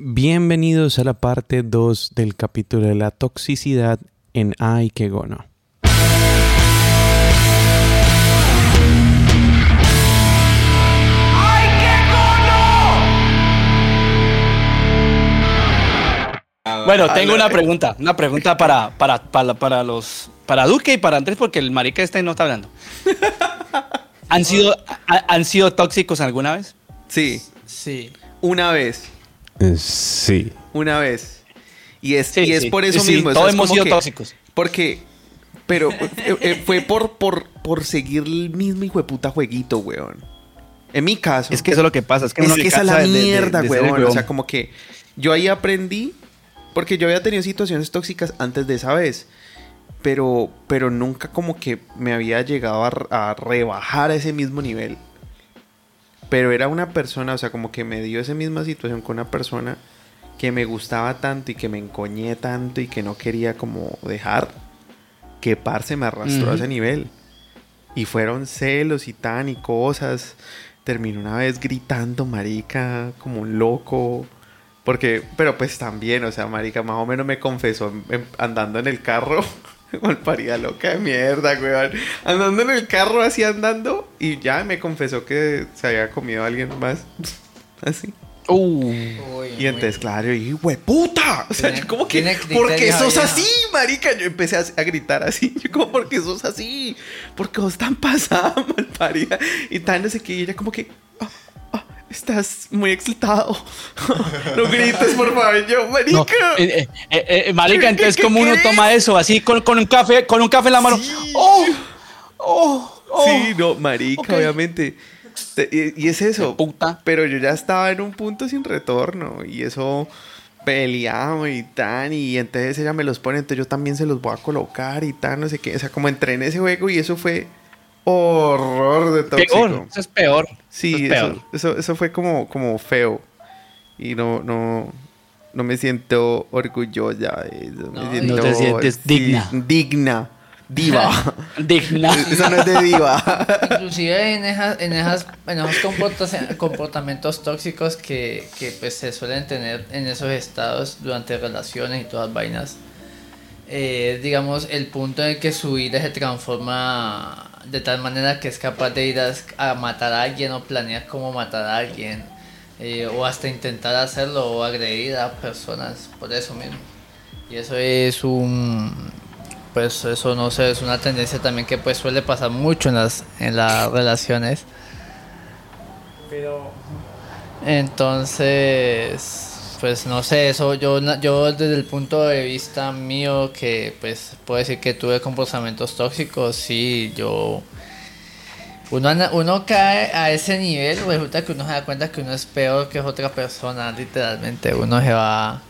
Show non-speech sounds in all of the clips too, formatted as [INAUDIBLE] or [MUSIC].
Bienvenidos a la parte 2 del capítulo de la toxicidad en Ay, qué gono. Bueno, tengo una pregunta, una pregunta para, para, para, para los para Duque y para Andrés, porque el marica este no está hablando. ¿Han sido, ha- ¿Han sido tóxicos alguna vez? Sí, Sí. una vez. Eh, Sí. Una vez. Y es, Sí, y es sí. por eso Sí, mismo. todos es hemos sido que- tóxicos. Porque. Pero eh, eh, fue por, por, por seguir el mismo hijo de puta jueguito, weón. En mi caso. Es que eso es lo que pasa, es que es que esa es la de- de- de- mierda, de weón. O sea, como que yo ahí aprendí. Porque yo había tenido situaciones tóxicas antes de esa vez. Pero, pero nunca como que me había llegado a rebajar a ese mismo nivel. Pero era una persona, o sea, como que me dio esa misma situación con una persona que me gustaba tanto y que me encoñé tanto y que no quería como dejar. Que parce me arrastró a ese nivel. Y fueron celos y tan y cosas. Terminé una vez gritando, marica, como un loco. Porque, pero pues también, o sea, marica, más o menos me confesó andando en el carro. [LAUGHS] [LAUGHS] Mal parida loca de mierda, weón. Andando en el carro así andando. Y ya me confesó que se había comido a alguien más. [LAUGHS] Así. Uh, Uy, Y entonces, claro, y puta. O sea, yo como que, ¿por qué sos ahí, así, marica? Yo empecé a, a gritar así. [LAUGHS] Yo como, ¿por qué sos así? ¿Por qué vos tan pasada, malparida? Y tal, no sé qué. Y ella como que, "Ah, ah, estás muy excitado. [LAUGHS] no grites, por favor. Yo, marica. no, eh, eh, eh, marica, ¿Qué- entonces como uno toma eso así con, con un café, con un café en la mano. Sí. Oh, oh, oh. Sí, no, marica, obviamente. Te- Y, y es eso. Puta. Pero yo ya estaba en un punto sin retorno. Y eso peleamos y tan. Y entonces ella me los pone. Entonces yo también se los voy a colocar y tan, no sé qué. O sea, como entré en ese juego y eso fue horror de tóxico. Peor, eso es peor. Sí, eso es eso, peor. eso, eso fue como, como feo. Y no, no, no me siento orgullosa de eso. No, me siento, No te sientes sí, digna. Digna. Diva. [LAUGHS] Digna. [LAUGHS] eso no es de diva. Inclusive en, esas, en, esas, en esos comportamientos tóxicos que, que, pues, se suelen tener en esos estados durante relaciones y todas vainas, eh, digamos, el punto en el que su vida se transforma de tal manera que es capaz de ir a, a matar a alguien o planear cómo matar a alguien, eh, o hasta intentar hacerlo o agredir a personas por eso mismo. Y eso es un pues eso no sé, es una tendencia también que pues suele pasar mucho en las en las relaciones. Pero entonces pues no sé, eso yo yo desde el punto de vista mío que pues puedo decir que tuve comportamientos tóxicos, sí, yo uno, uno cae a ese nivel, resulta que uno se da cuenta que uno es peor que otra persona, literalmente. Uno se va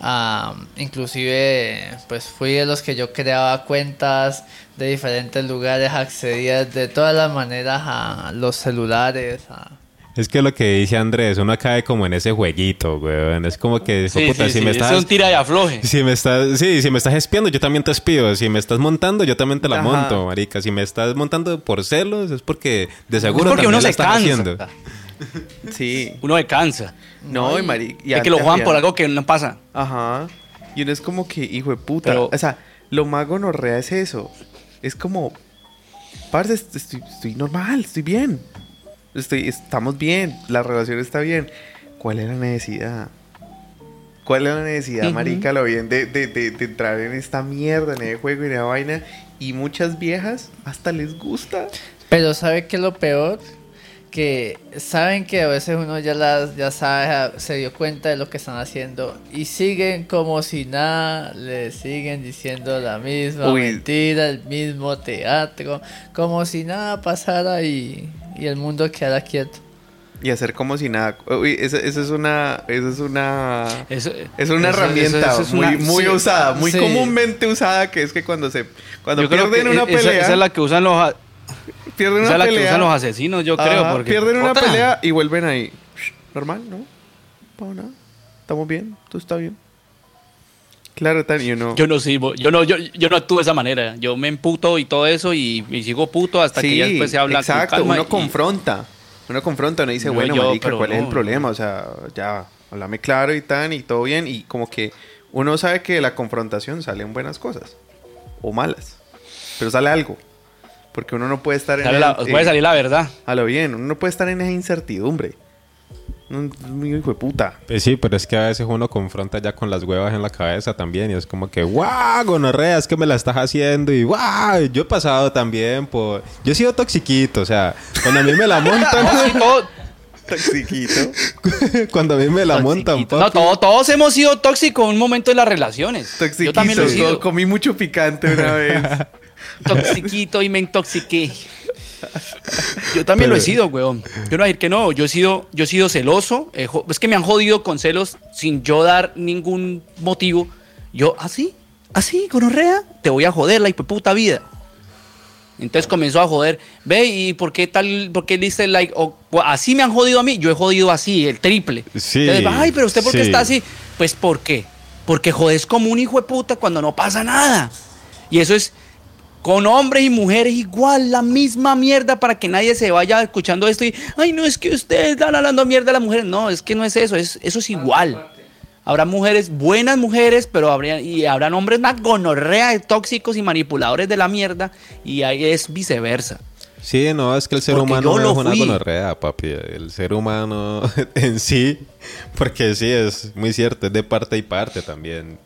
a... Inclusive, pues fui de los que yo creaba cuentas de diferentes lugares, accedía de todas las maneras a los celulares. a- Es que lo que dice Andrés, uno cae como en ese jueguito, weón. Es como que, Sí, puta, sí, si sí, me estás... es un tira y afloje. Si me estás, sí, si me estás espiando, yo también te espío. Si me estás montando, yo también te la Ajá. monto, marica. Si me estás montando por celos, es porque de seguro porque también uno la se estás cansa. haciendo. [LAUGHS] Sí. Uno se cansa. No, y mari- y es que lo juegan por algo que no pasa. Ajá. Y uno es como que, hijo de puta. Pero- O sea, lo más gonorrea es eso. Es como, parce, est- estoy, estoy normal, estoy bien. Estoy, estamos bien, la relación está bien. ¿Cuál es la necesidad? ¿Cuál es la necesidad, Ujú. marica, lo bien de, de, de, de entrar en esta mierda, en el juego y en la vaina? Y muchas viejas hasta les gusta. Pero ¿sabe qué es lo peor? Que saben que a veces uno ya las ya sabe, se dio cuenta de lo que están haciendo y siguen como si nada, le siguen diciendo la misma Uy. mentira, el mismo teatro, como si nada pasara y, y el mundo quedara quieto. Y hacer como si nada. Uy, eso, eso es una. Eso es una. Eso- Es una eso- herramienta eso- eso es muy, una- muy sí. usada, muy sí. comúnmente usada, que es que cuando se cuando Yo pierden que una esa- pelea, Esa, es la que usan los, pierden esa una es la que pelea, usan los asesinos, yo creo. ajá, Porque, pierden una Puta. pelea y vuelven ahí. Normal, ¿no? No, nada. Estamos bien, tú estás bien. Claro, tan y uno. Yo no yo no, yo, yo no actúo de esa manera. Yo me emputo y todo eso y, y sigo puto hasta que ya después se habla exacto, con calma uno y- confronta. Uno confronta, uno dice, No, bueno, yo, marica, ¿cuál es el no, problema? O sea, ya, háblame claro y tan, y todo bien. Y como que uno sabe que de la confrontación salen buenas cosas. O malas. Pero sale algo. Porque uno no puede estar en... El- la- puede eh, salir la verdad. A lo bien, uno no puede estar en esa incertidumbre. Un un hijo de puta. Pues sí, pero es que a veces uno confronta ya con las huevas en la cabeza también y es como que, guau, gonorrea, es que me la estás haciendo y guau, yo he pasado también por... Yo he sido toxiquito, o sea, cuando a mí me la montan, [LAUGHS] No, Toxiquito. [LAUGHS] cuando a mí me la montan, no, papi. todo- todos hemos sido tóxicos en un momento de las relaciones. Toxiquito. Yo también lo he sido. Comí mucho picante una vez. [LAUGHS] Toxiquito y me intoxiqué. Yo también lo he sido, weón. Yo no voy a decir que no. Yo he sido, yo he sido celoso. jo- es que me han jodido con celos sin yo dar ningún motivo. Yo, así, así, gonorrea, te voy a joder la puta vida. Entonces comenzó a joder. Ve, ¿y por qué tal? ¿Por qué diste like? O, o así me han jodido a mí. Yo he jodido así, el triple. Sí, Entonces, Ay, pero usted, ¿por qué sí. está así? Pues, ¿por qué? Porque jodes como un hijo de puta cuando no pasa nada. Y eso es con hombres y mujeres igual, la misma mierda para que nadie se vaya escuchando esto y, ay, no es que ustedes están hablando mierda a las mujeres. No, es que no es eso, es, eso es igual. Habrá mujeres, buenas mujeres, pero habría, y habrán hombres más gonorrea, tóxicos y manipuladores de la mierda, y ahí es viceversa. Sí, no, es que el ser Porque humano no es una gonorrea, papi. El ser humano [LAUGHS] en sí, porque sí, es muy cierto, es de parte y parte también.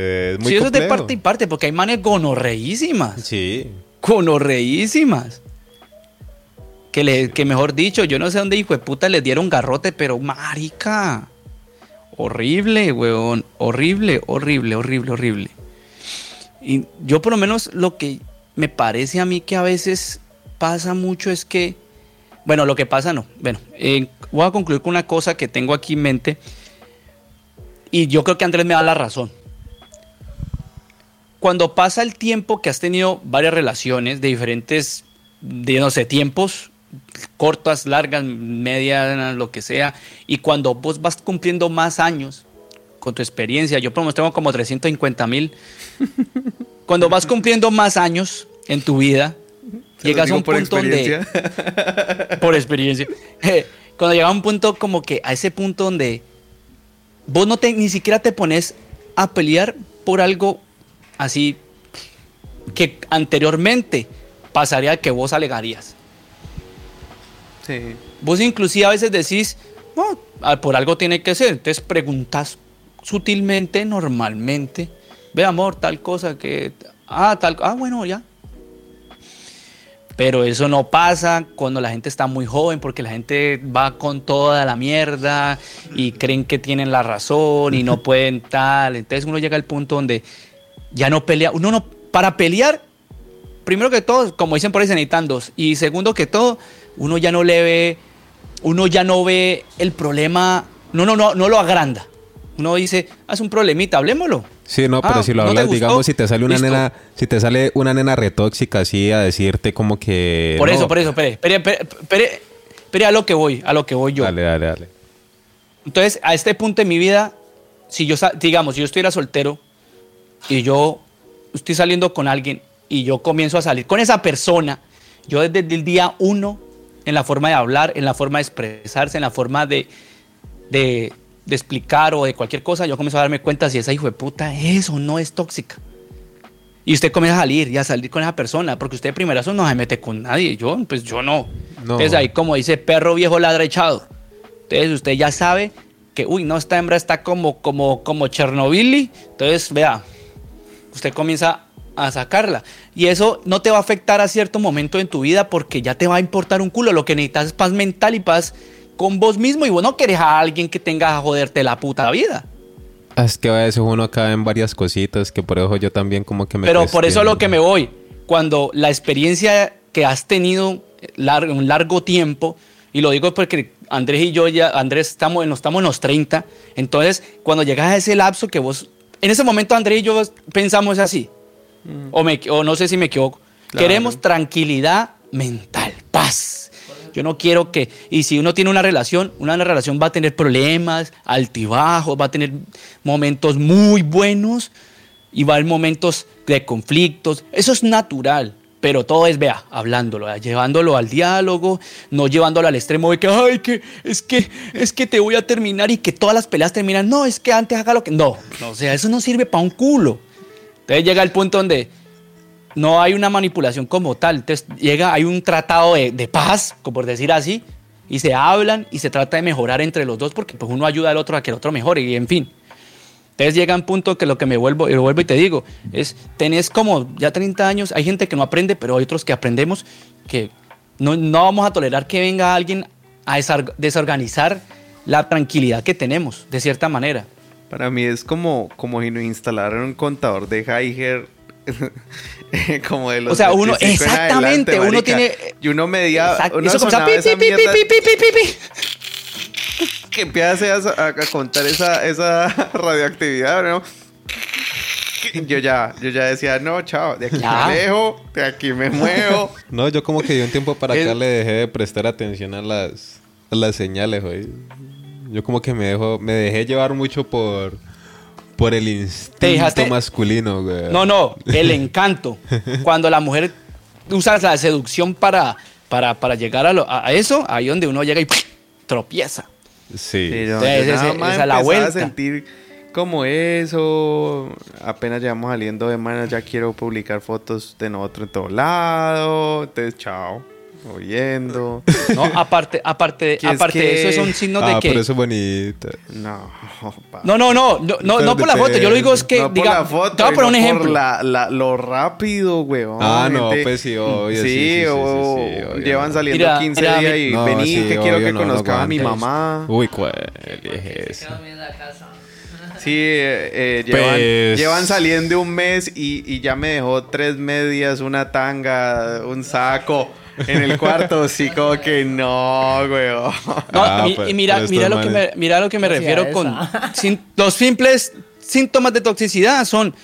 Eh, es muy sí, eso es de parte y parte, porque hay manes gonorreísimas. Sí, Gonorreísimas. Que, le, que mejor dicho, yo no sé dónde hijo de puta les dieron garrote, pero marica. Horrible, weón. Horrible, horrible, horrible, horrible. Y yo por lo menos lo que me parece a mí que a veces pasa mucho es que, bueno, lo que pasa no. Bueno, eh, voy a concluir con una cosa que tengo aquí en mente. Y yo creo que Andrés me da la razón. Cuando pasa el tiempo que has tenido varias relaciones de diferentes, de no sé, tiempos, cortas, largas, medianas, lo que sea, y cuando vos vas cumpliendo más años con tu experiencia, yo por lo menos tengo como 350 mil, [LAUGHS] cuando vas cumpliendo más años en tu vida, Se llegas a un punto donde [LAUGHS] por experiencia. [LAUGHS] Cuando llega a un punto como que a ese punto donde vos no te ni siquiera te pones a pelear por algo así que anteriormente pasaría que vos alegarías. Sí. Vos inclusive a veces decís, no, ah, por algo tiene que ser. Entonces preguntas sutilmente, normalmente, ve amor, tal cosa que, ah, tal, ah, bueno, ya. Pero eso no pasa cuando la gente está muy joven, porque la gente va con toda la mierda y creen que tienen la razón y no [LAUGHS] pueden tal. Entonces uno llega al punto donde ya no pelea. Uno no, para pelear, primero que todo, como dicen por ahí, se necesitan dos. Y segundo que todo, uno ya no le ve, uno ya no ve el problema, no, no, no, no lo agranda. Uno dice, haz un problemita, hablemoslo. Sí, no, pero Ah, si lo ¿no te hablas, digamos, si te sale una Listo. nena, si te sale una nena retóxica así a decirte como que. Por no. eso, por eso, espere, espere, espere, espere, a lo que voy, a lo que voy yo. Dale, dale, dale. Entonces, a este punto de mi vida, si yo, digamos, si yo estuviera soltero y yo estoy saliendo con alguien y yo comienzo a salir con esa persona, yo desde el día uno, en la forma de hablar, en la forma de expresarse, en la forma de, de, de explicar o de cualquier cosa, yo comienzo a darme cuenta si esa hijo de puta es o no es tóxica. Y usted comienza a salir y a salir con esa persona, porque usted de primerazo no se mete con nadie. Yo, pues yo no. No. Entonces ahí como dice perro viejo ladra echado. Entonces usted ya sabe que, uy, no, esta hembra está como, como, como Chernobyl. Entonces, vea, usted comienza a sacarla. Y eso no te va a afectar a cierto momento en tu vida porque ya te va a importar un culo. Lo que necesitas es paz mental y paz con vos mismo. Y vos no querés a alguien que tenga a joderte la puta vida. Es que a veces uno cae en varias cositas que por eso yo también como que me. Pero por eso a lo que me voy. Cuando la experiencia que has tenido lar- un largo tiempo, y lo digo porque Andrés y yo ya, Andrés estamos, estamos en los 30, entonces cuando llegas a ese lapso que vos, en ese momento Andrés y yo pensamos así, o, me, o no sé si me equivoco, Claro. queremos tranquilidad mental, paz. Yo no quiero que, y si uno tiene una relación, una relación va a tener problemas, altibajos, va a tener momentos muy buenos y va a haber momentos de conflictos. Eso es natural. Pero todo es, vea, hablándolo, llevándolo al diálogo, no llevándolo al extremo de que, ay, que es que, es que te voy a terminar y que todas las peleas terminan, no, es que antes haga lo que, no, no o sea, eso no sirve para un culo. Entonces llega el punto donde no hay una manipulación como tal, entonces llega, hay un tratado de, de paz, por decir así, y se hablan y se trata de mejorar entre los dos porque pues uno ayuda al otro a que el otro mejore y en fin. Entonces llega un punto que lo que me vuelvo, y vuelvo y te digo, es, tenés como ya 30 años, hay gente que no aprende, pero hay otros que aprendemos, que no, no vamos a tolerar que venga alguien a desorganizar la tranquilidad que tenemos, de cierta manera. Para mí es como, como si nos instalaran un contador de Heiger [LAUGHS] como de los O sea, uno, exactamente, uno tiene... Y uno medía... Uno eso como pi, pi, pi, que empieza a, contar esa, esa [LAUGHS] radioactividad, ¿no? Yo ya, yo ya decía, no, chao, de aquí me dejo, de aquí me muevo. [LAUGHS] No, yo como que de un tiempo para acá le dejé de prestar atención a las, las señales, güey. Yo como que me dejo, me dejé llevar mucho por, por el instinto masculino, güey. No, no, [LAUGHS] el encanto. Cuando la mujer usa la seducción para, para, para llegar a, a, eso, ahí donde uno llega y tropieza. Sí. Pero la vuelta. a sentir como eso. Apenas llevamos saliendo de manos, ya quiero publicar fotos de nosotros en todo lado. Entonces, chao. Oyendo. No, aparte, aparte, [LAUGHS] aparte de eso, es un signo de ah, que. Por eso es bonita. No, no, no, no, no, no, por la foto. Yo lo digo es que, no diga, por la foto, te voy a poner un ejemplo. Por la, la, lo rápido, weón. Ah, no, pues sí, obvio. Sí, sí, sí, o sí, llevan saliendo Mira, 15 mira, días y no, vení, sí, que quiero que no, no conozca a mi mamá. Uy, cuál es esa. [LAUGHS] Sí, eh, eh, llevan, Pues- llevan saliendo un mes y, y ya me dejó tres medias, una tanga, un saco en el cuarto. Sí, como que no, weón. No, Ah, mi- pues, y mira, mira, lo que me, mira lo que me refiero con [LAUGHS] sin- los simples síntomas de toxicidad son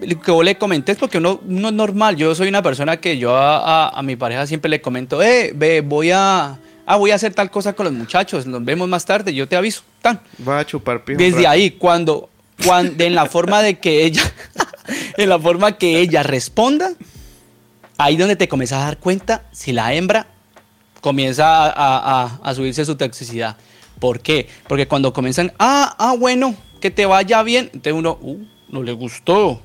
lo que vos le comentés porque uno, uno es normal. Yo soy una persona que yo a, a- a mi pareja siempre le comento, eh, ve, voy a, ah, voy a hacer tal cosa con los muchachos, nos vemos más tarde, yo te aviso. Tan. Voy a chupar pijo Desde rato. ahí, cuando, cuando en la forma de que ella, [LAUGHS] en la forma que ella responda, ahí donde te comienzas a dar cuenta si la hembra comienza a, a- a- subirse su toxicidad. ¿Por qué? Porque cuando comienzan, ah, ah, bueno, que te vaya bien, entonces uno, uh, no le gustó.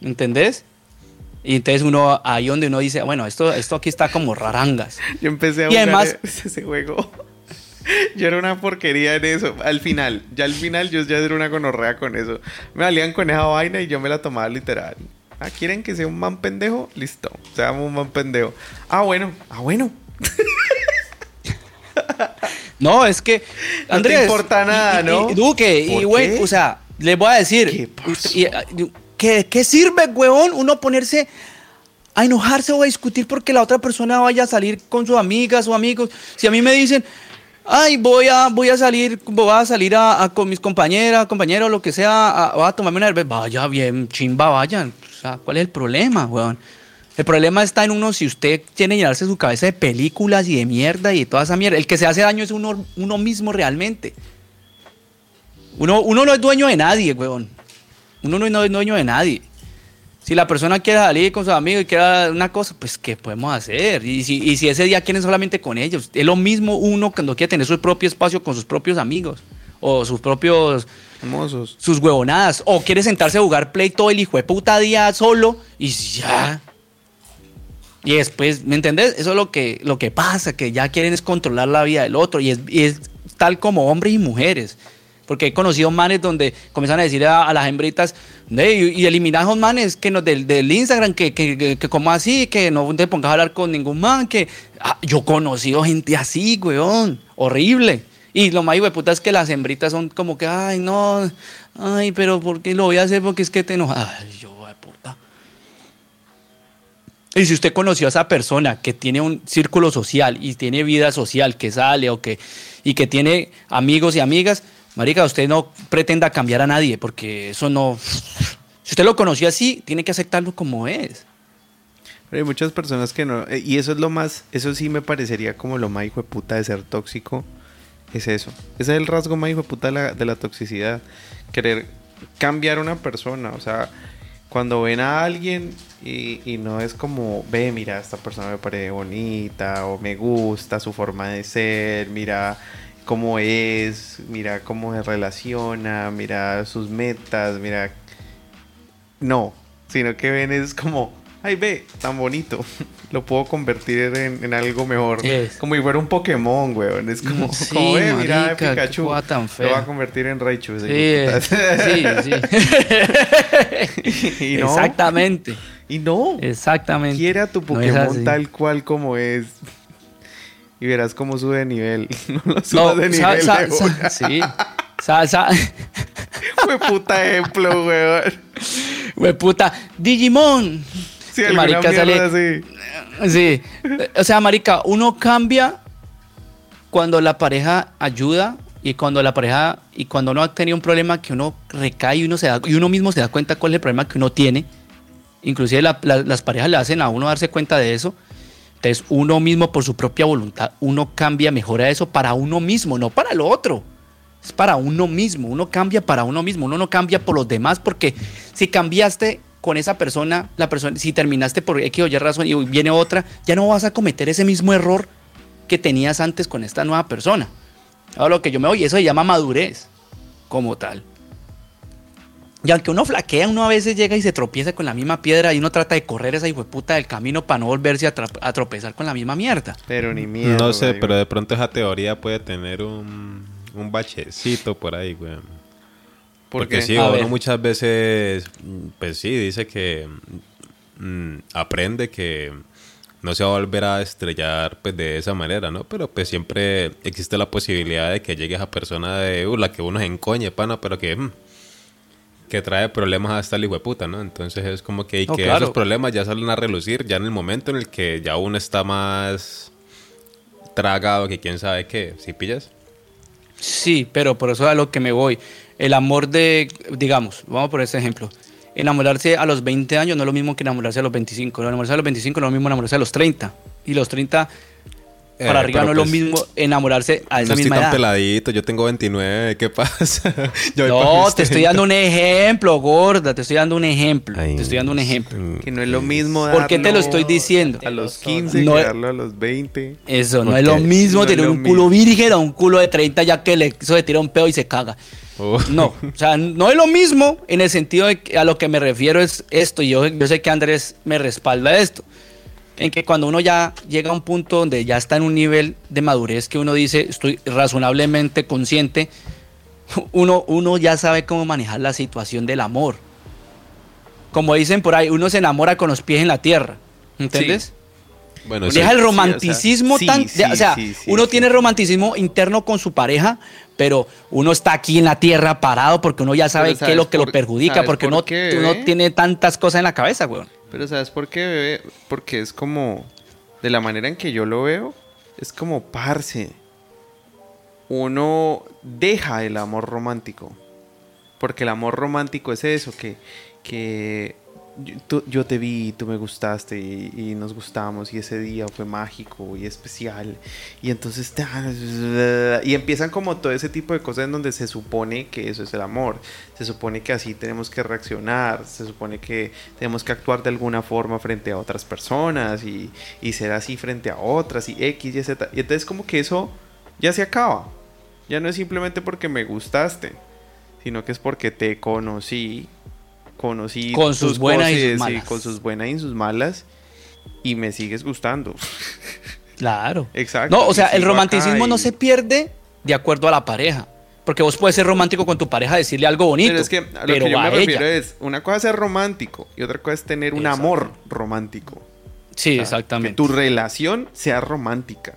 ¿Entendés? Y entonces uno, ahí donde uno dice, bueno, esto, esto aquí está como rarangas. Yo empecé a Y jugar además- [LAUGHS] ese juego. Yo era una porquería en eso. Al final, ya al final yo ya era una gonorrea con eso. Me valían con esa vaina y yo me la tomaba literal. Ah, ¿quieren que sea un man pendejo? Listo. Seamos un man pendejo. Ah, bueno. Ah, bueno. [LAUGHS] No, es que. No te Andrés, importa nada, y- ¿no? y Duque, y ¿Por güey, o sea, les voy a decir. Ah, y- ¿qué, qué sirve, huevón, uno ponerse a enojarse o a discutir porque la otra persona vaya a salir con sus amigas o amigos? Si a mí me dicen. Ay, voy a, voy a salir, voy a salir a, con mis compañeras, compañeros, lo que sea, a, voy a tomarme una cerveza. Vaya bien, chimba, vayan. O sea, ¿cuál es el problema, weón? El problema está en uno si usted tiene llenarse su cabeza de películas y de mierda y de toda esa mierda. El que se hace daño es uno, uno mismo realmente. Uno, uno no es dueño de nadie, weón. Uno no no es dueño de nadie. Si la persona quiere salir con sus amigos y quiere una cosa, pues ¿qué podemos hacer? Y si, y si ese día quieren solamente con ellos, es lo mismo uno cuando quiere tener su propio espacio con sus propios amigos o sus propios Hermosos. sus huevonadas. O quiere sentarse a jugar play todo el hijo de puta día solo y ya. Y después, ¿me entendés? Eso es lo que, lo que pasa, que ya quieren es controlar la vida del otro. Y es, y es tal como hombres y mujeres. Porque he conocido manes donde comienzan a decir a, a las hembritas, "Ne, y, eliminar a esos manes que nos, del, Instagram, que, que, que, como así, que no te pongas a hablar con ningún man, que Ah, yo he conocido gente así, weón, horrible. Y lo más de puta es que las hembritas son como que, ay, no, ay, pero ¿por qué lo voy a hacer? Porque es que te enojas. Ay, yo, de puta. Y si usted conoció a esa persona que tiene un círculo social y tiene vida social, que sale o que, y que tiene amigos y amigas, marica, usted no pretenda cambiar a nadie, porque eso no... Si usted lo conoció así, tiene que aceptarlo como es. Pero hay muchas personas que no. eh, Y eso es lo más. Eso sí me parecería como lo más hijo de puta de ser tóxico. Es eso. Ese es el rasgo más hijo de puta de la, de la toxicidad. Querer cambiar a una persona. O sea, cuando ven a alguien y, y no es como, ve, mira, esta persona me parece bonita o me gusta su forma de ser, mira cómo es, mira cómo se relaciona, mira sus metas, mira... No, sino que ven es como, ay, ve, tan bonito, [LAUGHS] lo puedo convertir en, en algo mejor. Como si fuera un Pokémon, weón. Es como, sí, [LAUGHS] como ve, mira, marica, Pikachu, tan lo fea. va a convertir en Raichu. Sí, sí, sí. [LAUGHS] y no, Exactamente. y no, Exactamente. quiera tu Pokémon tal cual como es. Y verás cómo sube de nivel. [LAUGHS] No lo No, subas de nivel. sa- de sa- una. sí. [LAUGHS] Fue puta ejemplo, weón. Hue puta. Digimon. Sí, alguna marica sale- así. Sí. O sea, marica, uno cambia cuando la pareja ayuda y cuando la pareja y cuando uno ha tenido un problema que uno recae y uno se da y uno mismo se da cuenta cuál es el problema que uno tiene. Inclusive la- la- las parejas le hacen a uno darse cuenta de eso. Entonces uno mismo por su propia voluntad, uno cambia, mejora eso para uno mismo, no para lo otro. Es para uno mismo, uno cambia para uno mismo, uno no cambia por los demás porque si cambiaste con esa persona, la persona, si terminaste por X o Y razón y viene otra, ya no vas a cometer ese mismo error que tenías antes con esta nueva persona. Ahora lo que yo me oye, eso se llama madurez como tal. Y aunque uno flaquea, uno a veces llega y se tropieza con la misma piedra y uno trata de correr esa puta del camino para no volverse a, tropezar con la misma mierda. Pero ni mierda. No sé, pero de pronto esa teoría puede tener un, un bachecito por ahí, güey. ¿Por Porque qué? sí, A uno ver. muchas veces, pues sí, dice que mm, aprende que no se va a volver a estrellar pues de esa manera, ¿no? Pero pues siempre existe la posibilidad de que llegue esa persona de uh, la que uno se encoñe, pana, pero que, mm, que trae problemas hasta el hijo de puta, ¿no? Entonces es como que, y No, que claro. esos problemas ya salen a relucir ya en el momento en el que ya uno está más tragado que quién sabe qué, ¿sí pillas? Sí, pero por eso es a lo que me voy. El amor de, digamos, vamos por este ejemplo. Enamorarse a los 20 años no es lo mismo que enamorarse a los 25. Enamorarse a los 25 no es lo mismo enamorarse a los 30. Y los 30 Eh, para arriba no es lo pues, mismo enamorarse a esa No estoy misma tan edad. peladito, yo tengo 29, ¿qué pasa? [LAUGHS] Yo No, te estoy 30. dando un ejemplo, gorda. Te estoy dando un ejemplo. Ay, te estoy dando un ejemplo. Que no es lo mismo ¿Por qué te lo estoy diciendo? A los 15 No darlo a los 20. Eso, no es lo mismo No tener lo un culo mismo. virgen a un culo de 30 ya que le eso se tira un pedo y se caga. Oh. No, [LAUGHS] o sea, no es lo mismo en el sentido de que a lo que me refiero es esto, y yo, yo sé que Andrés me respalda esto, en que cuando uno ya llega a un punto donde ya está en un nivel de madurez que uno dice, estoy razonablemente consciente, [LAUGHS] uno, uno ya sabe cómo manejar la situación del amor. Como dicen por ahí, uno se enamora con los pies en la tierra, ¿entiendes? Bueno, Deja sí. el sí, romanticismo o sea, tan. sí, de- o sí, sea, sí, sí, uno sí. tiene romanticismo interno con su pareja, pero uno está aquí en la tierra parado porque uno ya sabe qué es lo ¿sabes que lo perjudica, porque por uno, qué, uno bebé? tiene tantas cosas en la cabeza, weón. Pero ¿sabes por qué, bebé? Porque es como, de la manera en que yo lo veo, es como parce. Uno deja el amor romántico. Porque el amor romántico es eso, que, que yo, te vi, tú me gustaste y, nos gustamos y ese día fue mágico y especial. Y entonces, y empiezan como todo ese tipo de cosas en donde se supone que eso es el amor. Se supone que así tenemos que reaccionar, se supone que tenemos que actuar de alguna forma frente a otras personas y, y ser así frente a otras y X y Z. Y entonces como que eso ya se acaba. Ya no es simplemente porque me gustaste, sino que es porque te conocí, conocí Con sus buenas y sus sí, malas. con sus buenas y sus malas y me sigues gustando. Claro. Exacto. No, o sea, el romanticismo no se pierde de acuerdo a la pareja. Porque vos puedes ser romántico con tu pareja, decirle algo bonito. Pero es que a lo pero que yo me refiero ella. es, una cosa es ser romántico y otra cosa es tener un amor romántico. Sí, O sea, exactamente. Que tu relación sea romántica.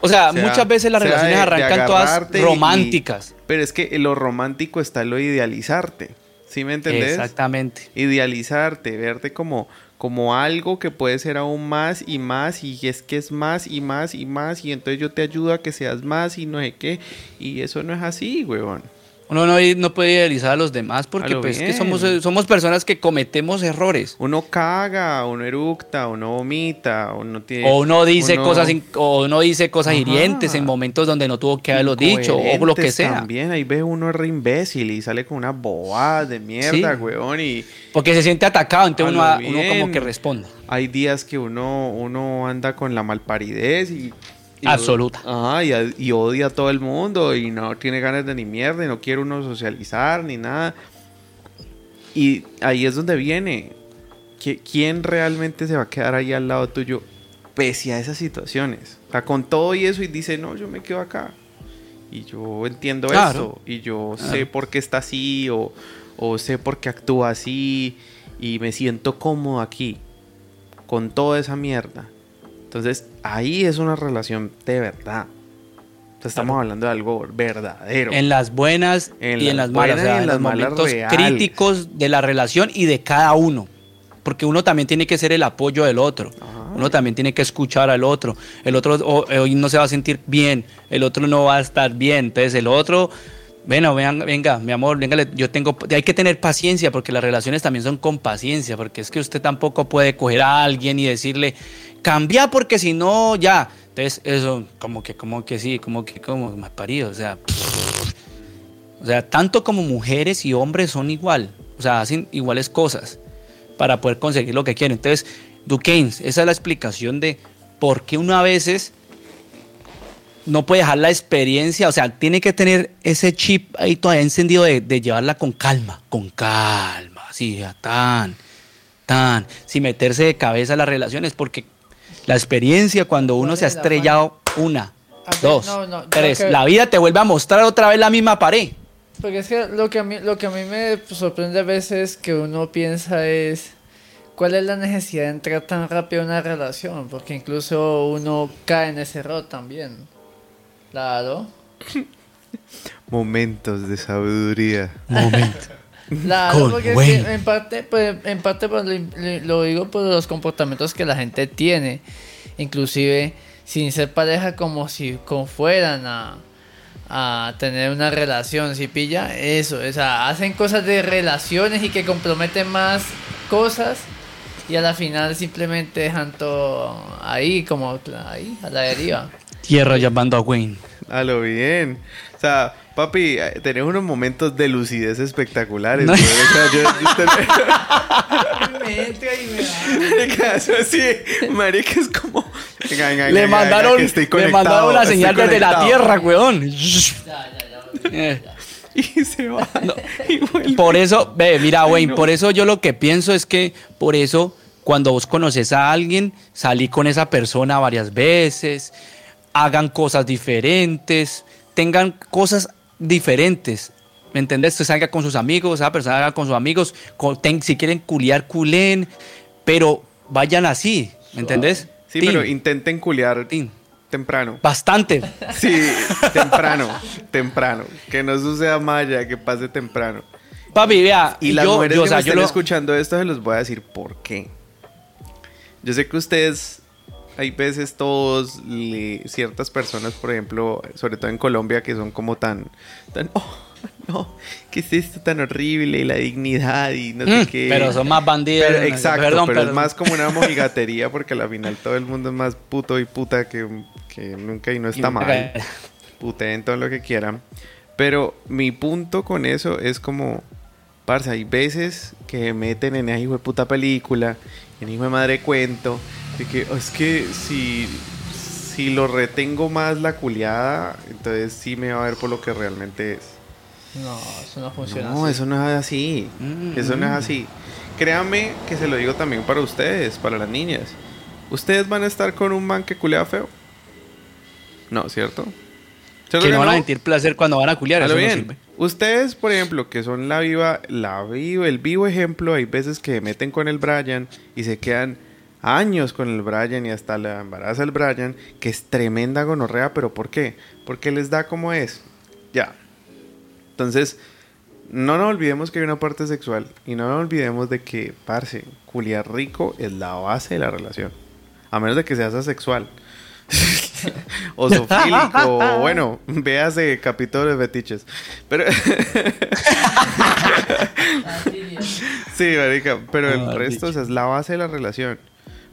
O sea, O sea, muchas veces las relaciones de- de arrancan todas y- románticas. Pero es que en lo romántico está lo idealizarte. ¿Sí me entendés? Exactamente. Idealizarte, verte como, como algo que puede ser aún más y más y es que es más y más y más y entonces yo te ayudo a que seas más y no sé qué. Y eso no es así, huevón. Uno no, no puede idealizar a los demás porque lo pues, es que somos, somos personas que cometemos errores. Uno caga, uno eructa, uno vomita, uno tiene... O uno dice uno- cosas o uno dice cosas Ajá. hirientes en momentos donde no tuvo que haberlo dicho o lo que sea. También, ahí ve uno re imbécil y sale con una bobada de mierda, Sí. weón, y... Porque se siente atacado, entonces uno, como que responde. Hay días que uno, uno anda con la malparidez y... y- Absoluta. Ajá, y, y odia a todo el mundo y no tiene ganas de ni mierda y no quiere uno socializar ni nada. Y ahí es donde viene. ¿Qui- ¿Quién realmente se va a quedar ahí al lado tuyo pese a esas situaciones? O sea, con todo y eso y dice, no, yo me quedo acá. Y yo entiendo Claro. esto. Y yo sé Claro. por qué está así o, o sé por qué actúa así. Y me siento cómodo aquí. Con toda esa mierda. Entonces, ahí es una relación de verdad. Sea, estamos hablando de algo verdadero. En las buenas En y en las las malas, o sea, en en las los momentos críticos de la relación y de cada uno. Porque uno también tiene que ser el apoyo del otro. Ajá. Uno también tiene que escuchar al otro. El otro o- hoy no se va a sentir bien, el otro no va a estar bien. Entonces el otro, bueno, vean, venga, mi amor, venga, yo tengo, hay que tener paciencia porque las relaciones también son con paciencia, porque es que usted tampoco puede coger a alguien y decirle, cambia porque si no, ya. Entonces eso, como que, como que sí, como que, como más parido, o sea, o sea, tanto como mujeres y hombres son igual, o sea, hacen iguales cosas para poder conseguir lo que quieren. Entonces, Duquesne, esa es la explicación de por qué uno a veces no puede dejar la experiencia, o sea, tiene que tener ese chip ahí todavía encendido de, de llevarla con calma, con calma, así, tan, tan, sin meterse de cabeza las relaciones, porque la experiencia cuando uno ¿Cuál se ha es la estrellado, una, A ver, dos, no, no, tres, que- la vida te vuelve a mostrar otra vez la misma pared. Porque es que lo que a mí, lo que a mí me sorprende a veces que uno piensa es cuál es la necesidad de entrar tan rápido en una relación, porque incluso uno cae en ese error también. Claro. [LAUGHS] Momentos de sabiduría. [LAUGHS] Claro, Con porque es que en parte, pues, en parte pues, lo, digo por los comportamientos que la gente tiene, inclusive sin ser pareja como si como fueran a, a tener una relación, si pilla eso, o sea, hacen cosas de relaciones y que comprometen más cosas y a la final simplemente dejan todo ahí como ahí a la deriva. Tierra llamando a Wayne. A lo bien. O sea, papi, tenés unos momentos de lucidez espectaculares. No. O sea, yo, yo. Marica, eso sí, marica, es como... Venga, venga, Le venga, mandaron, estoy le mandaron una estoy señal desde la tierra, weón. Eh, [LAUGHS] Y se va. Y. Por eso, ve, mira, Ay, Wayne, no. por eso yo lo que pienso es que, por eso, cuando vos conoces a alguien, salí con esa persona varias veces, hagan cosas diferentes, tengan cosas diferentes. ¿Me entendés? Usted salga con sus amigos, esa persona salga con sus amigos, con- ten- si quieren culiar, culen, pero vayan así, ¿me entendés? Sí, pero intenten culiar temprano. Bastante. Sí, [LAUGHS] temprano, temprano. Que no suceda maya, que pase temprano. Papi, vea, Y las yo, mujeres yo, o que sea, me yo estén lo- escuchando esto, se los voy a decir por qué. Yo sé que ustedes, hay veces todos, le- ciertas personas, por ejemplo, sobre todo en Colombia, que son como tan, tan, oh, no, ¿qué es esto tan horrible? Y la dignidad y no sé Mm, qué. Pero son más bandidos. Pero- exacto, perdón, pero es más como una [LAUGHS] mojigatería porque al final todo el mundo es más puto y puta que, que nunca y no está mal. Puteen todo lo que quieran. Pero mi punto con eso es como, parce, hay veces que meten en esa hijo de puta película, en hijo de madre cuento, de que "Oh, es que si, si lo retengo más la culiada, entonces sí me va a ver por lo que realmente es. No, eso no funciona No, así. eso no es así. Mm, Eso no es así. Créanme que se lo digo también para ustedes, para las niñas. ¿Ustedes van a estar con un man que culea feo? No, ¿cierto? ¿Cierto Que no van a sentir placer cuando van a culiar. A lo Eso no bien. sirve. Ustedes, por ejemplo, que son la viva, la viva, el vivo ejemplo, hay veces que meten con el Brian y se quedan años con el Brian y hasta la embaraza el Brian, que es tremenda gonorrea, pero ¿por qué? Porque les da como es. Ya. Entonces, no nos olvidemos que hay una parte sexual y no nos olvidemos de que, parce, culiar rico es la base de la relación. A menos de que seas asexual. [LAUGHS] osofílico, o bueno, véase capítulo de fetiches. Pero [LAUGHS] sí, marica, pero el Ah, resto o sea, es la base de la relación.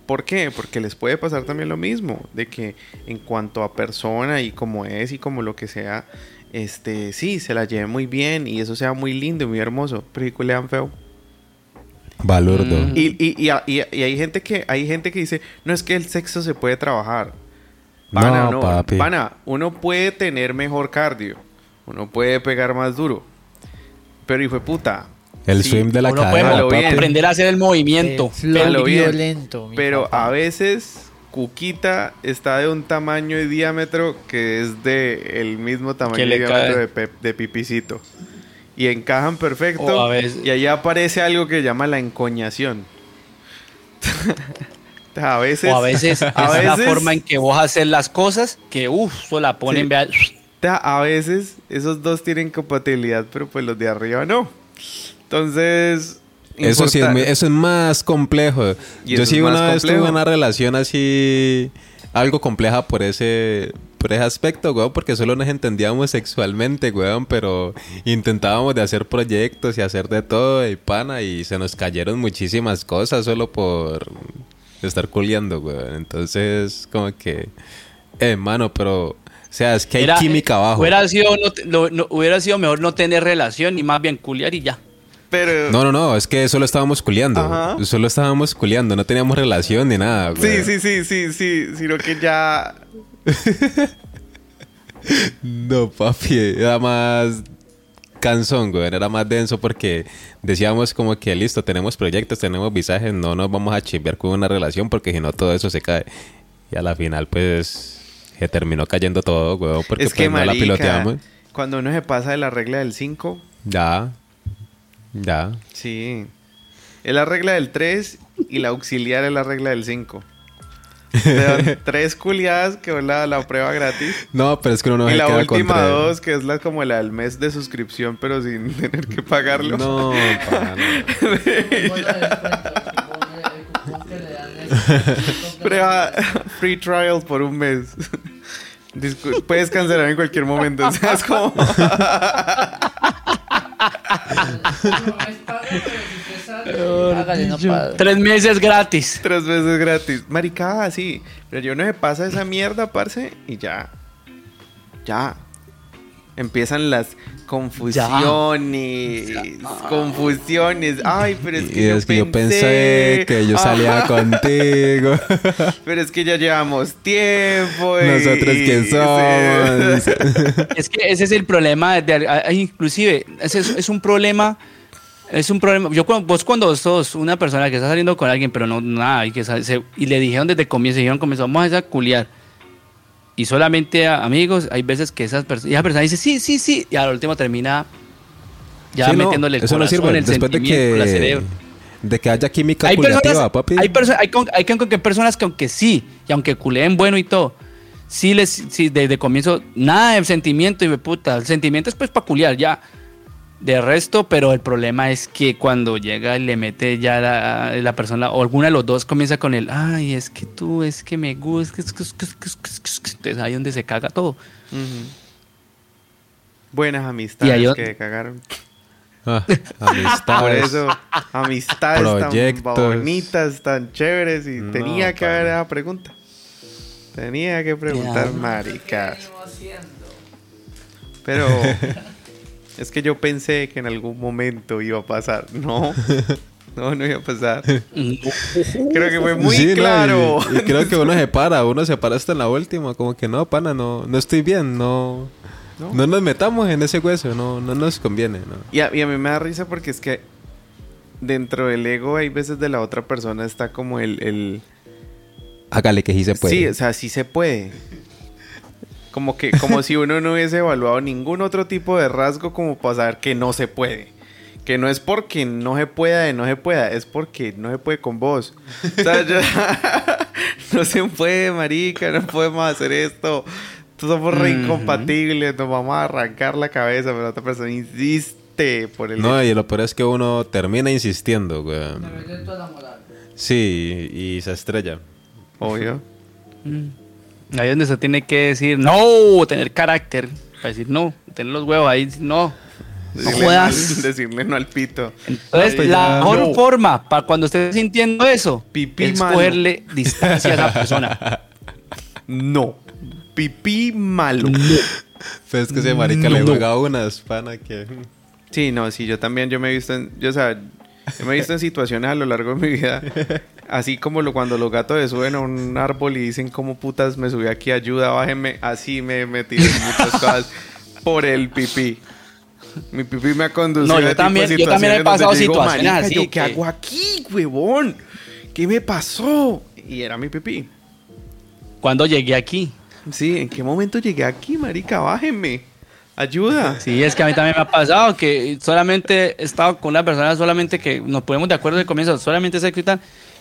¿Por qué? Porque les puede pasar también lo mismo, de que en cuanto a persona y como es y como lo que sea, este, sí, se la lleve muy bien y eso sea muy lindo y muy hermoso, pero y culean feo. Balurdo. Mm. Y, y, y, y- y hay gente que hay gente que dice, no es que el sexo se puede trabajar. Pana, No, no, papi. Pana, uno puede tener mejor cardio, uno puede pegar más duro, pero hijo de puta. El sí, swim de la cadera, bien. aprender a hacer el movimiento. violento. mi Pero papá. a veces Cuquita está de un tamaño y diámetro que es de el mismo tamaño y diámetro de, pe- de pipicito. Y encajan perfecto. A veces- Y ahí aparece algo que llama la encoñación. [LAUGHS] a veces. O a veces a es la veces- forma en que vos haces las cosas que, uff, eso la ponen, Sí. vea, A veces esos dos tienen compatibilidad, pero pues los de arriba no. Entonces. Eso sí, es, muy- eso es más complejo. Y Yo sí una vez tuve una relación así, algo compleja por ese, por ese aspecto, weón, porque solo nos entendíamos sexualmente, weón, pero intentábamos de hacer proyectos y hacer de todo y pana y se nos cayeron muchísimas cosas solo por estar culiando, weón. Entonces, como que, eh, mano, pero, o sea, es que hay Era- química abajo. Hubiera sido, no no- hubiera sido mejor no tener relación y más bien culiar y ya. Pero. No, no, no, es que solo estábamos culiando. Ajá. Solo estábamos culiando, no teníamos relación ni nada, Sí, weón. sí, sí, sí, sí. Sino que ya. [LAUGHS] No, papi, era más cansón, güey, era más denso porque decíamos como que listo, tenemos proyectos, tenemos visajes, no nos vamos a chimbear con una relación porque si no todo eso se cae. Y a la final, pues, se terminó cayendo todo, güey, porque es que pues, no la marica, piloteamos. Cuando uno se pasa de la regla del 5, Ya, ya. sí. Es la regla del 3 y la auxiliar es la regla del 5. [LAUGHS] tres culiadas que es la, la prueba gratis. No, pero es que uno no y se la queda última contra- dos, que es la como la del mes de suscripción, pero sin [LAUGHS] tener que pagarlo. No, pa, no. Bono de descuento, cupón de- el cupón que le dan es- [LAUGHS] Prueba free trial por un mes. Discu- puedes cancelar en cualquier momento. O sea, es como. Hágale, no. Tres meses gratis. Tres veces gratis. Maricada, sí. Pero yo no me pasa esa mierda, parce, y ya. Ya. Empiezan las confusiones. Confusiones. Ay, pero es que, y yo, es que yo pensé pensé que yo salía Ajá. contigo. [LAUGHS] Pero es que ya llevamos tiempo. y- Nosotros que somos. Sí. [LAUGHS] Es que ese es el problema. De, inclusive, ese es, es un problema. Es un problema. Yo, cuando- vos cuando sos una persona que está saliendo con alguien, pero no nada, y, que se- y le dijeron desde el comienzo, dijeron, comenzó, vamos a culiar. Y solamente a amigos, hay veces que esas personas, y esa persona dice, sí, sí, sí, y al último termina ya Sí, no, metiéndole el eso no corazón, sirve. el Después de sentimiento, la que, cerebro. de que haya química Hay personas, papi. hay, perso- hay, con- hay con- que personas que aunque sí, y aunque culeen bueno y todo, sí les, sí, desde comienzo, nada de sentimiento y de puta, el sentimiento es pues para culiar ya, de resto, pero el problema es que cuando llega y le mete ya la, la persona, o alguna de los dos comienza con el, ay, es que tú, es que me gusta, es que- es que- es que- es que- es que- es que", entonces ahí donde se caga todo. Buenas amistades que cagaron. Ah, [LAUGHS] Por amistades. eso, amistades tan bonitas, tan chéveres. Y No, tenía que haber esa pregunta. Tenía que preguntar, maricas. Pero [LAUGHS] es que yo pensé que en algún momento iba a pasar. [LAUGHS] No, no, no iba a pasar. [LAUGHS] Creo que fue muy Sí, no, y- claro. y, [LAUGHS] creo que uno se para, uno se para hasta en la última, como que no, pana, no, no estoy bien, no, ¿No? no, nos metamos en ese hueso, no, no nos conviene, no. Y a, y a mí me da risa porque es que dentro del ego hay veces de la otra persona está como el... el... Hágale que sí se puede. Sí, o sea, sí se puede. Como que, como si uno no hubiese evaluado ningún otro tipo de rasgo como para saber que no se puede. Que no es porque no se pueda de no se pueda, es porque no se puede con vos. O sea, yo- [LAUGHS] no se puede, marica, no podemos hacer esto. Somos re incompatibles, nos vamos a arrancar la cabeza, pero la otra persona insiste por el... No, y lo peor es que uno termina insistiendo, güey. Me meten toda la moral. Sí, y se estrella. Obvio. Ahí es donde se tiene que decir no, tener carácter. Para decir no, tener los huevos ahí, no. No no, [LAUGHS] decirle no al pito. Entonces, la ya, mejor no. forma para cuando esté sintiendo eso Pipí es malo. cogerle distancia a esa persona. [LAUGHS] No. Pipí malo. Pues es que ese marica le juega unas, pana, que... Sí, no, sí, yo también, yo me he visto en, yo, o sea, me he visto en situaciones a lo largo de mi vida, así como lo, cuando los gatos se suben a un árbol y dicen como putas me subí aquí, ayuda, bájenme, así me he metido en muchas cosas por el pipí. Mi pipí me ha conducido No, yo a de también- yo también he pasado digo, situaciones "Marica, así ¿yo ¿Qué que- hago aquí, huevón? ¿Qué me pasó? Y era mi pipí. Cuando llegué aquí. Sí, ¿en qué momento llegué aquí, marica? Bájenme. Ayuda. Sí, es que a mí también me ha pasado que solamente he estado con una persona solamente que nos ponemos de acuerdo al comienzo, solamente sexo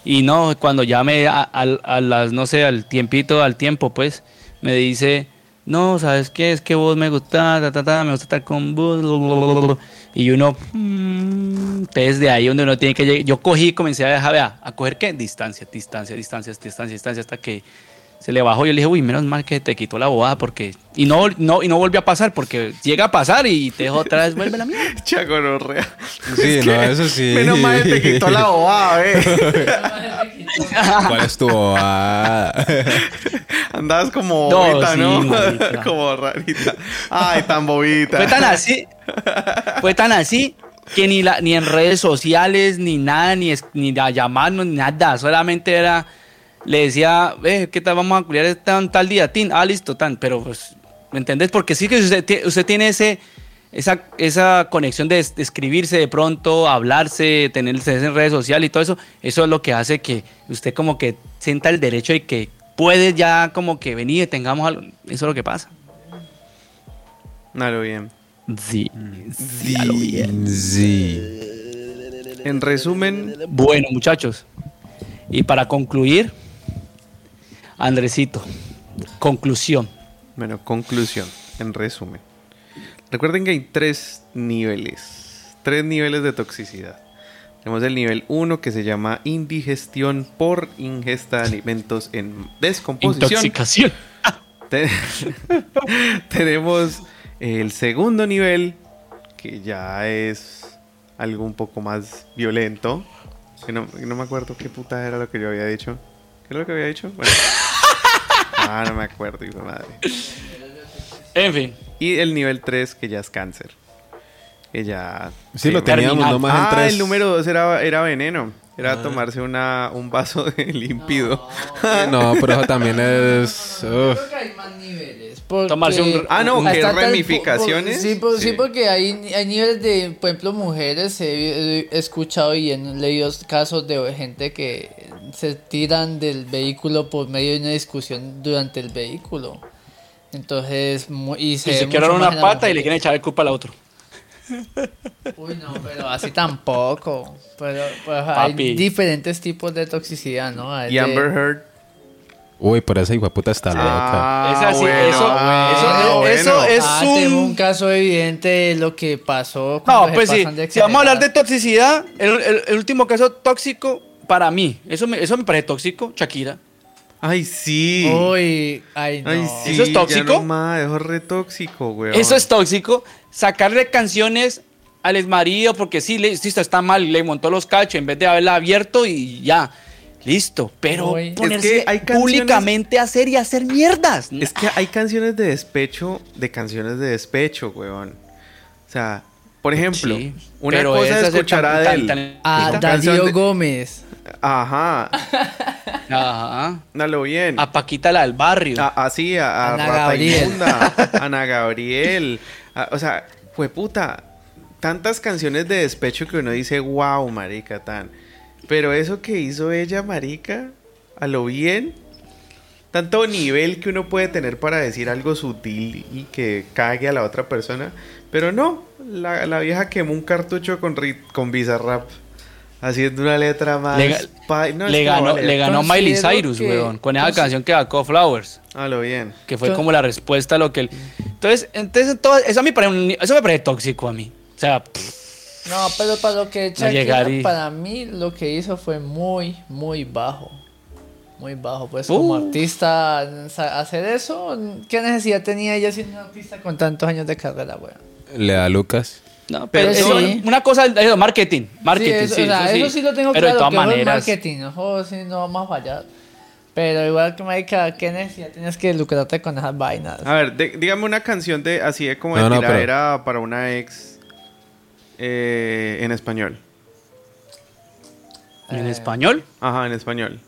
y. Y no, cuando ya me, a, a- las, no sé, al tiempito, al tiempo, pues, me dice, no, ¿sabes qué? Es que vos me gustás, ta, ta, ta, me gusta estar con vos. blablabla". Y uno, mm, entonces de ahí donde uno tiene que llegar. Yo cogí y comencé a dejar, vea, a coger qué? Distancia, distancia, distancia, distancia, distancia, hasta que se le bajó. Yo le dije, uy, menos mal que te quitó la bobada porque. Y no, no, y no volvió a pasar porque llega a pasar y te dejo otra vez, vuelve la mierda. [LAUGHS] Chagonorrea. Sí, no, eso sí. Menos mal te quitó la bobada, eh. [LAUGHS] ¿Cuál es tu bobada? [LAUGHS] Andabas como No, bobita, sí, ¿no? como rarita. Ay, tan bobita. Fue tan así, fue tan así que ni, la, ni en redes sociales, ni nada, ni, es- ni a llamarnos, ni nada. Solamente era, le decía, eh, ¿qué tal vamos a culiar tan, tal día? Tin, ah, listo, tan. Pero, pues, ¿me entendés? Porque sí que usted, usted tiene ese, esa, esa conexión de, es- de escribirse de pronto, hablarse, tenerse en redes sociales y todo eso. Eso es lo que hace que usted como que sienta el derecho y que puede ya como que venir y tengamos algo. Eso es lo que pasa. Nalo bien. Sí. Sí. En resumen, Bueno, muchachos. Y para concluir, Andresito, conclusión. bueno, conclusión. En resumen. Recuerden que hay tres niveles. Tres niveles de toxicidad. Tenemos el nivel 1 que se llama indigestión por ingesta de alimentos en descomposición. Intoxicación. Te- [LAUGHS] Tenemos el segundo nivel, que ya es algo un poco más violento. Que no, no me acuerdo qué puta era lo que yo había dicho. ¿Qué era lo que había dicho? Bueno. Ah, no me acuerdo, hijo de madre. En fin. Y el nivel 3, que ya es cáncer. Que ya... Sí, lo terminal. teníamos nomás en Ah, tres. el número 2 era, era veneno. Era tomarse una, un vaso de [LAUGHS] límpido. No, pero eso también es... Yo uf. creo que hay más niveles. porque- Tomarse un- Ah, no, que ramificaciones. por- sí, por- sí, Sí. porque hay, hay niveles de, por ejemplo, mujeres. He, he escuchado y he leído casos de gente que se tiran del vehículo por medio de una discusión durante el vehículo. Entonces, y Y se, se mucho más una pata y le quieren echar el culpa al otro. Uy, no, pero así tampoco. Pero, pues, hay diferentes tipos de toxicidad, ¿no? Hay Y de- Amber Heard. Uy, pero esa puta está loca. Ah, Es así, bueno, eso- ah, eso- es- Ah, un- tengo un caso evidente de lo que pasó. No, pues sí. Si vamos a hablar de toxicidad, el, el- el último caso tóxico para mí, eso me, eso me parece tóxico, Shakira. Ay, sí. Uy, ay, no. Ay, sí. ¿Eso es ya tóxico? no más, eso es re tóxico, güey. Eso es tóxico. Sacarle canciones al exmarido porque sí, le, está mal, le montó los cachos en vez de haberla abierto y ya. Listo. Pero Uy. Es que ponerse hay canciones- públicamente a hacer y hacer mierdas. Es que hay canciones de despecho, de canciones de despecho, weón. O sea, por ejemplo, Sí, una cosa es es escuchar a Adele. A Darío Gómez. Ajá, [LAUGHS] Ajá. dalo bien. A Paquita la del barrio. A- así, a, a Ana Rata Gabriel. Inmunda, Ana Gabriel. a- o sea, fue puta. Tantas canciones de despecho que uno dice, wow, marica, tan. Pero eso que hizo ella, marica, a lo bien. Tanto nivel que uno puede tener para decir algo sutil y que cague a la otra persona. Pero no, la, la vieja quemó un cartucho con, con Bizarrap. Haciendo una letra más. Le pa- no, ganó, le ganó Miley Cyrus, que- weón, con esa canción que sacó Flowers, A lo bien. que fue como la respuesta a lo que él... Entonces, entonces todo, eso, me parece un- eso me parece tóxico a mí. O sea, pff, No, pero para lo que Shakira, para mí lo que hizo fue muy, muy bajo. Muy bajo, pues como Uh. artista, sa- hacer eso, ¿qué necesidad tenía ella siendo una artista con tantos años de carrera, weón? Le da Lucas. No, pero Pero eso- sí. una cosa es marketing, marketing, sí, eso, sí, o sea, eso eso sí lo tengo pero claro, de todas maneras, marketing, ojo, sí, no vamos a fallar. Pero igual que marica, ¿qué necesidad tienes que lucrarte con esas vainas? A ver, de- dígame una canción de así de como de No, no, pero- tiradera para una ex eh, en español. en Eh, español. Ajá, en español.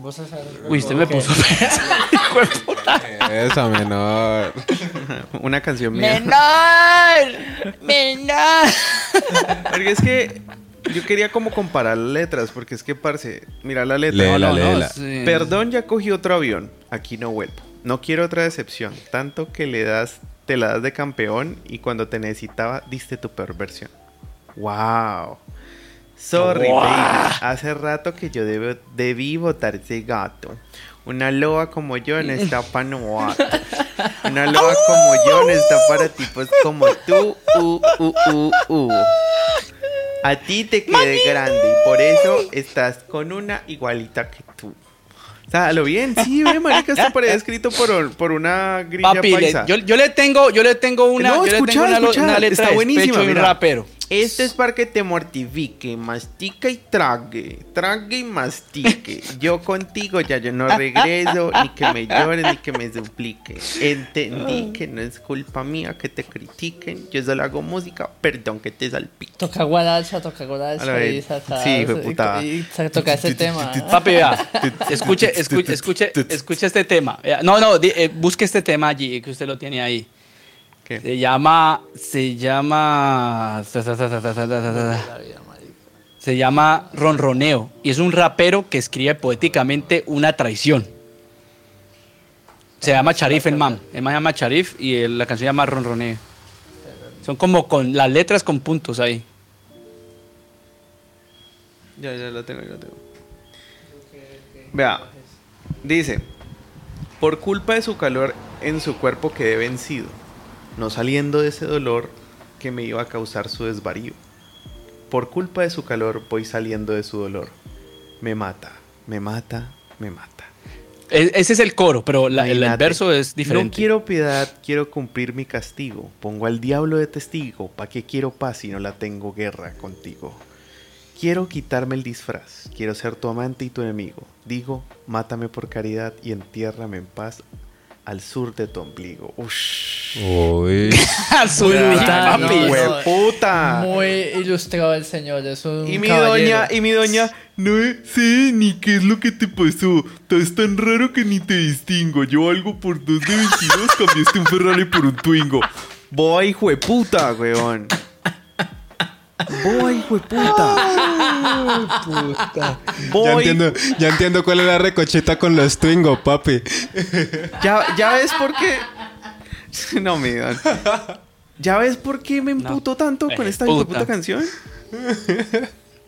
Vos algo Uy, usted me puso. [LAUGHS] [LAUGHS] Esa menor. [LAUGHS] Una canción mía. Menor, menor. Porque es que yo quería como comparar las letras, porque es que, parce, mira la letra. Léela, No, no, no, léela. sí. Perdón, ya cogí otro avión. Aquí no vuelvo. No quiero otra decepción. Tanto que le das, te la das de campeón y cuando te necesitaba, diste tu peor versión. Wow. Sorry, Wow. baby. Hace rato que yo debo- debí votar ese gato. Una loba como yo no está [LAUGHS] para novato. Una loba como yo no está para tipos como tú. Uh, uh, uh, uh. A ti te quedé grande y por eso estás con una igualita que tú. Sea, lo bien, sí, ve, marica, esto parece escrito por, por una grilla Papi, le- paisa. yo, yo le tengo, yo le tengo una, No, yo le escuchá, tengo una, escuchá, una letra está buenísima, de un rapero. Este es para que te mortifique, mastica y trague, trague y mastique. Yo contigo ya yo no regreso, ni que me llores, ni que me suplique. Entendí que no es culpa mía que te critiquen, yo solo hago música, perdón que te salpique. Toca guaracha, toca A guaracha la y vez. sacar- Sí, hijo puta. y, y sa- toca ese tema. Papi, vea, escuche, escuche, escuche, escuche este tema. No, no, di- eh, busque este tema allí, que usted lo tiene ahí. ¿Qué? Se llama, se llama, se llama Ronroneo y es un rapero que escribe poéticamente una traición. Se llama Charif el man, el man se llama Charif y la canción se llama Ronroneo. Son como con las letras con puntos ahí. Ya, ya lo tengo, ya lo tengo. Vea, dice, por culpa de su calor en su cuerpo quedé vencido, no saliendo de ese dolor que me iba a causar su desvarío. Por culpa de su calor voy saliendo de su dolor. Me mata, me mata, me mata. E- ese es el coro, pero la- el, el verso es diferente. No quiero piedad, quiero cumplir mi castigo. Pongo al diablo de testigo. ¿Pa' qué quiero paz si no la tengo guerra contigo? Quiero quitarme el disfraz. Quiero ser tu amante y tu enemigo. Digo, mátame por caridad y entiérrame en paz al sur de tu ombligo. Ush. Uy. [LAUGHS] Papi. no, no. ¡Hueputa! Muy ilustrado el señor, es un Y mi caballero. doña, y mi doña, no sé ni qué es lo que te pasó. Es tan raro que ni te distingo. Yo algo por dos de 22 [LAUGHS] cambiaste un Ferrari por un Twingo. Boy, hijo de puta, weón. Boy, hijo de puta. Ya entiendo, ya entiendo cuál es la recocheta con los Twingo, papi. ya, ya ves por qué. [LAUGHS] No, mi don. ¿Ya ves por qué me emputo tanto con esta puta. puta canción?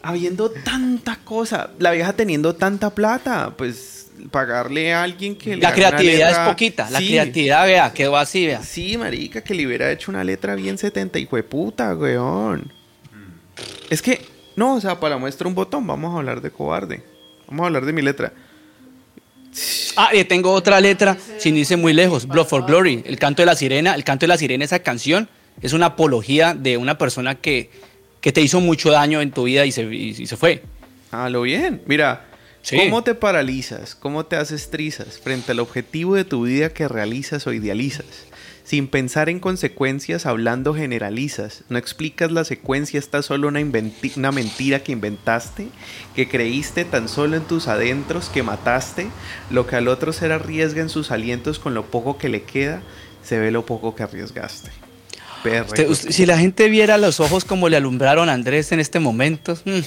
Habiendo tanta cosa, la vieja teniendo tanta plata, pues pagarle a alguien que le La creatividad letra- es poquita. La Sí, creatividad, vea, quedó así, vea. Sí, marica, que le hubiera hecho una letra bien 70 y puta, weón. Es que, no, o sea, para la muestra un botón, vamos a hablar de cobarde. Vamos a hablar de mi letra. Ah, y tengo otra letra, sin irse muy lejos, Blood for Glory, el canto de la sirena. El canto de la sirena, esa canción, es una apología de una persona que, que te hizo mucho daño en tu vida y se, y- y se fue. Ah, lo bien. Mira, Sí. ¿cómo te paralizas? ¿Cómo te haces trizas frente al objetivo de tu vida que realizas o idealizas? Sin pensar en consecuencias, hablando generalizas. No explicas la secuencia, está solo una, una mentira que inventaste, que creíste tan solo en tus adentros, que mataste. Lo que al otro ser arriesga en sus alientos con lo poco que le queda, se ve lo poco que arriesgaste. Usted- si la gente viera los ojos como le alumbraron a Andrés en este momento, mm,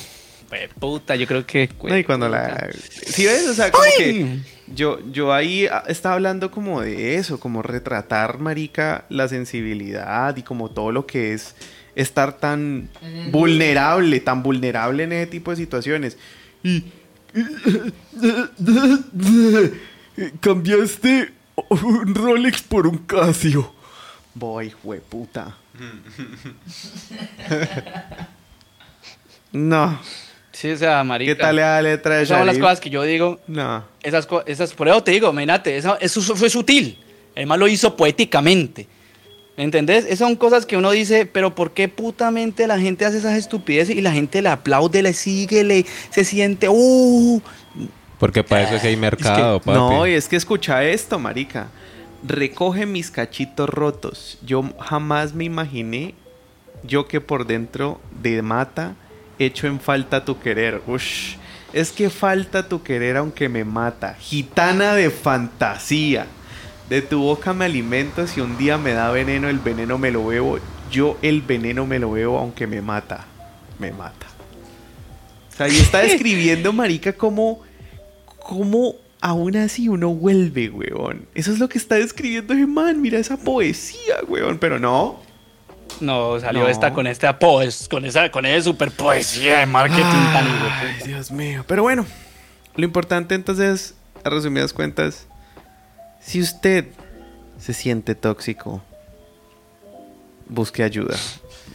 pues, puta, yo creo que... No, y cuando la... ¿Sí ves? O sea, como que yo, yo ahí ah, estaba hablando como de eso, como retratar, marica, la sensibilidad y como todo lo que es estar tan vulnerable, tan vulnerable en ese tipo de situaciones. Y... [LAUGHS] Cambiaste un Rolex por un Casio. Boy, hueputa. [LAUGHS] No. Sí, o sea, marica. ¿Qué tal la letra de Esas son las cosas que yo digo. No. Esas, esas, por eso te digo, imagínate, eso, eso fue sutil. El lo hizo poéticamente. ¿Me entendés? Esas son cosas que uno dice, pero ¿por qué putamente la gente hace esas estupideces y la gente le aplaude, le sigue, le se siente, uh, Porque para eso sí hay mercado, papi. No, y es que escucha esto, marica. Recoge mis cachitos rotos. Yo jamás me imaginé yo que por dentro de mata echo en falta tu querer. Ush. Es que falta tu querer aunque me mata. Gitana de fantasía. De tu boca me alimento. Si un día me da veneno, el veneno me lo bebo. Yo el veneno me lo bebo aunque me mata. Me mata. O sea, y está [LAUGHS] describiendo, marica, como cómo aún así uno vuelve, weón. Eso es lo que está describiendo ese man. Mira esa poesía, weón. Pero no. No, salió No. esta con esta pues, con esa, con esa super poesía de marketing tan Ay. Dios mío. Pero bueno, lo importante entonces, a resumidas cuentas, si usted se siente tóxico, busque ayuda.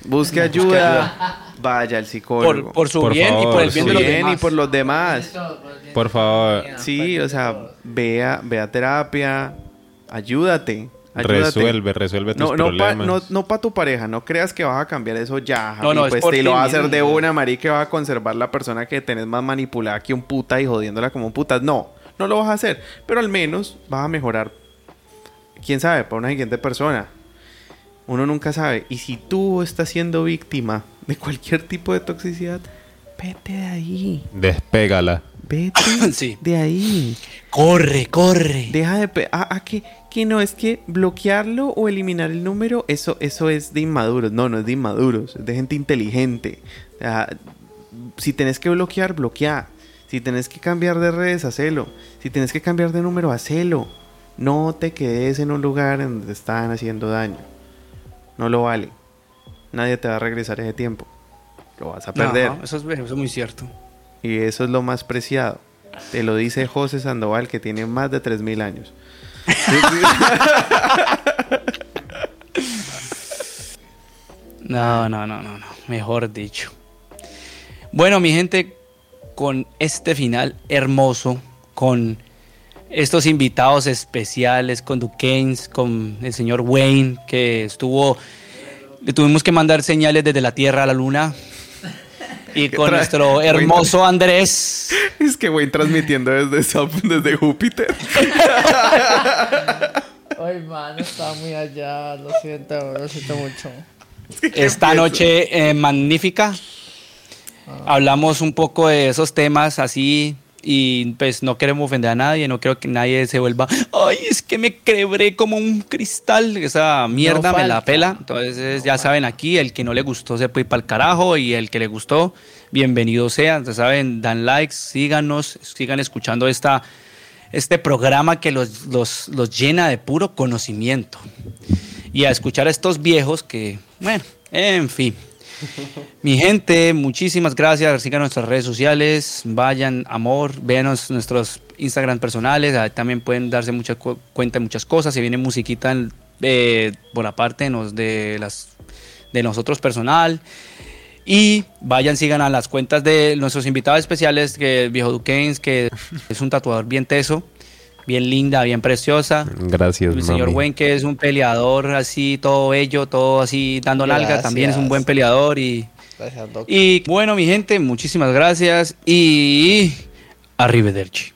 Busque ayuda. Vaya al psicólogo. Por, por su Por bien y por el bien sí. de los bien demás. y por los demás. Por favor. Sí, o sea, vea, vea terapia, ayúdate. Ayúdate. Resuelve, resuelve tus No, no para problemas. no, no pa tu pareja, no creas que vas a cambiar eso ya. No, no, es pues te lo va a hacer de una, Mari, que va a conservar la persona que tenés más manipulada que un puta y jodiéndola como un puta. No, no lo vas a hacer. Pero al menos vas a mejorar. Quién sabe, para una siguiente persona. Uno nunca sabe. Y si tú estás siendo víctima de cualquier tipo de toxicidad, vete de ahí. Despégala. Vete [COUGHS] Sí. de ahí. Corre, corre. Deja de... pe- Ah, ah, que, que no, es que bloquearlo o eliminar el número, eso, eso es de inmaduros. No, no es de inmaduros, es de gente inteligente. Si tenés que bloquear, bloquea. Si tenés que cambiar de redes, hacelo. Si tenés que cambiar de número, hacelo. No te quedes en un lugar en donde te están haciendo daño. No lo vale. Nadie te va a regresar ese tiempo. Lo vas a perder. Ajá, eso, es, eso es muy cierto. Y eso es lo más preciado. Te lo dice José Sandoval, que tiene más de 3.000 años. No, no, no, no, no. Mejor dicho. Bueno, mi gente, con este final hermoso, con estos invitados especiales, con Duquesne, con el señor Wayne, que estuvo. Le tuvimos que mandar señales desde la Tierra a la Luna. [LAUGHS] Y con nuestro [LAUGHS] hermoso Andrés. [LAUGHS] es que voy transmitiendo desde, desde Júpiter. Ay, man, estaba muy allá. Lo siento, lo siento mucho. Esta noche eh, magnífica. Hablamos un poco de esos temas así y pues no queremos ofender a nadie, no quiero que nadie se vuelva, ay, es que me quebré como un cristal, esa mierda No me la pela. Entonces ya saben aquí, el que no le gustó se puede ir para el carajo y el que le gustó, bienvenido sea. Ya saben, dan likes, síganos, sigan escuchando esta, este programa que los, los, los llena de puro conocimiento y a escuchar a estos viejos que, bueno, en fin. [LAUGHS] Mi gente, muchísimas gracias. Sigan nuestras redes sociales, vayan, amor, vean nuestros Instagram personales. Ahí también pueden darse mucha cu- cuenta de muchas cosas. Se viene musiquita eh, por aparte de, nos- de, las, de nosotros personal. Y vayan, sigan a las cuentas de nuestros invitados especiales, que el viejo Duquesne, que es un tatuador bien teso, bien linda, bien preciosa. Gracias, El señor. Wayne, que es un peleador así, todo bello, todo así, dando nalga, también es un Gracias. buen peleador. Y, Gracias, y bueno, mi gente, muchísimas gracias y arrivederci.